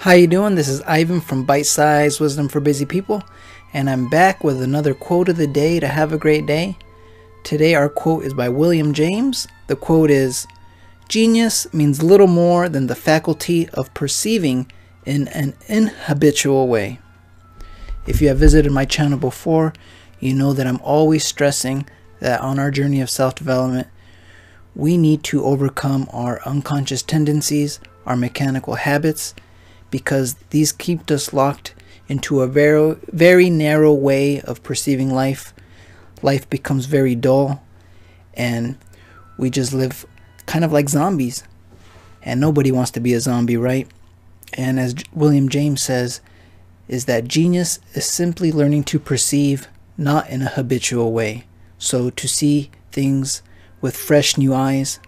How you doing? This is Ivan from Bite Size Wisdom for Busy People, and I'm back with another quote of the day to have a great day. Today our quote is by William James. The quote is, "Genius means little more than the faculty of perceiving in an inhabitual way." If you have visited my channel before, you know that I'm always stressing that on our journey of self-development, we need to overcome our unconscious tendencies, our mechanical habits, because these keep us locked into a very, very narrow way of perceiving life. Life becomes very dull, and we just live kind of like zombies. And nobody wants to be a zombie, right? And as William James says, is that genius is simply learning to perceive not in a habitual way. So to see things with fresh new eyes,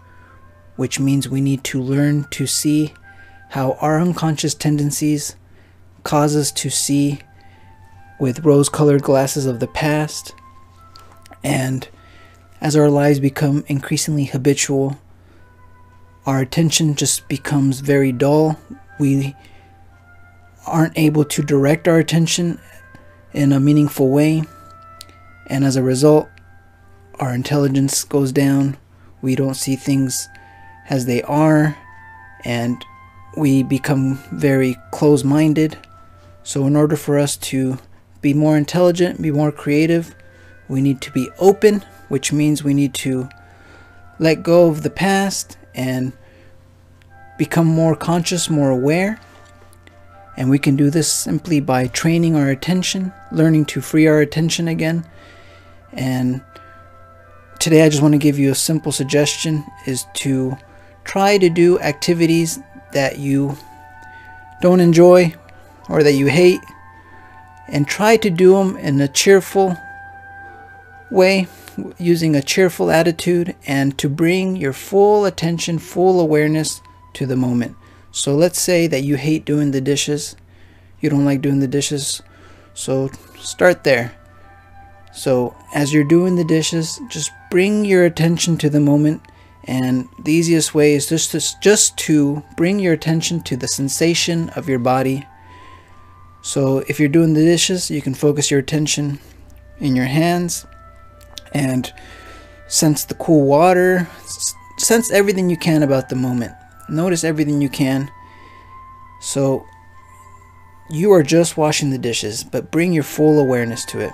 which means we need to learn to see how our unconscious tendencies cause us to see with rose colored glasses of the past. And as our lives become increasingly habitual, our attention just becomes very dull. We aren't able to direct our attention in a meaningful way. And as a result, our intelligence goes down. We don't see things as they are. And we become very close minded. So, in order for us to be more intelligent, be more creative, we need to be open, which means we need to let go of the past and become more conscious, more aware. And we can do this simply by training our attention, learning to free our attention again. And today I just want to give you a simple suggestion is to try to do activities that you don't enjoy or that you hate and try to do them in a cheerful way using a cheerful attitude and to bring your full attention full awareness to the moment. So let's say that you hate doing the dishes. You don't like doing the dishes. So start there. So as you're doing the dishes just bring your attention to the moment and the easiest way is just to, just to bring your attention to the sensation of your body. So if you're doing the dishes, you can focus your attention in your hands and sense the cool water, sense everything you can about the moment. Notice everything you can. So you are just washing the dishes, but bring your full awareness to it.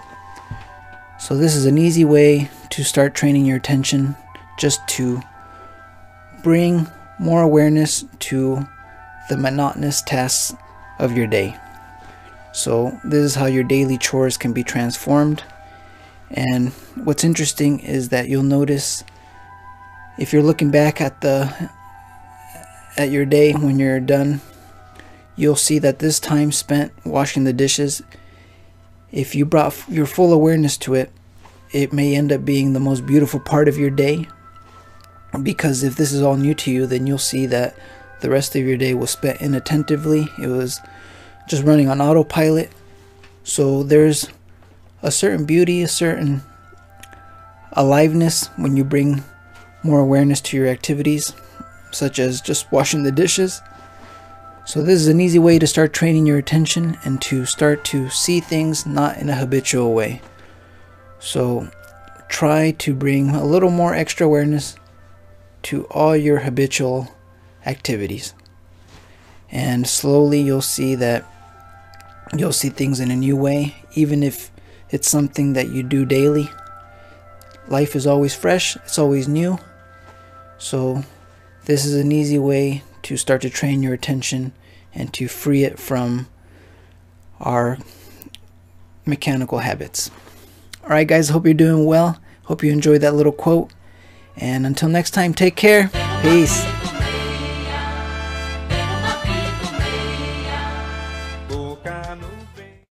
So this is an easy way to start training your attention just to bring more awareness to the monotonous tasks of your day. So, this is how your daily chores can be transformed. And what's interesting is that you'll notice if you're looking back at the at your day when you're done, you'll see that this time spent washing the dishes, if you brought your full awareness to it, it may end up being the most beautiful part of your day because if this is all new to you, then you'll see that the rest of your day was spent inattentively. It was just running on autopilot. So there's a certain beauty, a certain aliveness when you bring more awareness to your activities, such as just washing the dishes. So, this is an easy way to start training your attention and to start to see things not in a habitual way. So, try to bring a little more extra awareness to all your habitual activities. And slowly you'll see that you'll see things in a new way, even if it's something that you do daily. Life is always fresh, it's always new. So, this is an easy way to start to train your attention and to free it from our mechanical habits. Alright, guys, hope you're doing well. Hope you enjoyed that little quote. And until next time, take care. Peace.